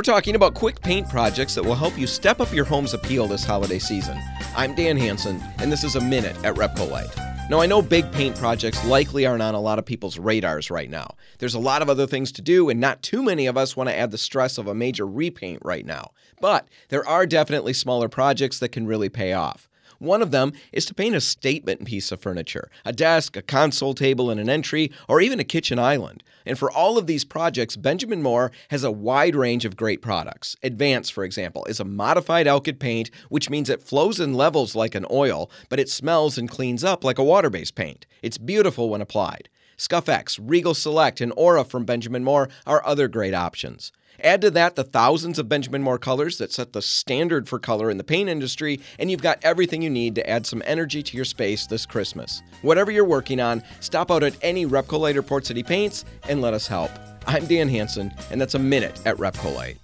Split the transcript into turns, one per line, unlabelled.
We're talking about quick paint projects that will help you step up your home's appeal this holiday season. I'm Dan Hansen, and this is a minute at RepcoLite. Now, I know big paint projects likely aren't on a lot of people's radars right now. There's a lot of other things to do, and not too many of us want to add the stress of a major repaint right now. But there are definitely smaller projects that can really pay off. One of them is to paint a statement piece of furniture a desk, a console table, and an entry, or even a kitchen island. And for all of these projects, Benjamin Moore has a wide range of great products. Advance, for example, is a modified alkyd paint, which means it flows and levels like an oil, but it smells and cleans up like a water based paint. It's beautiful when applied. Scuff X, Regal Select, and Aura from Benjamin Moore are other great options. Add to that the thousands of Benjamin Moore colors that set the standard for color in the paint industry, and you've got everything you need to add some energy to your space this Christmas. Whatever you're working on, stop out at any RepcoLite or Port City Paints and let us help. I'm Dan Hansen, and that's a minute at RepcoLite.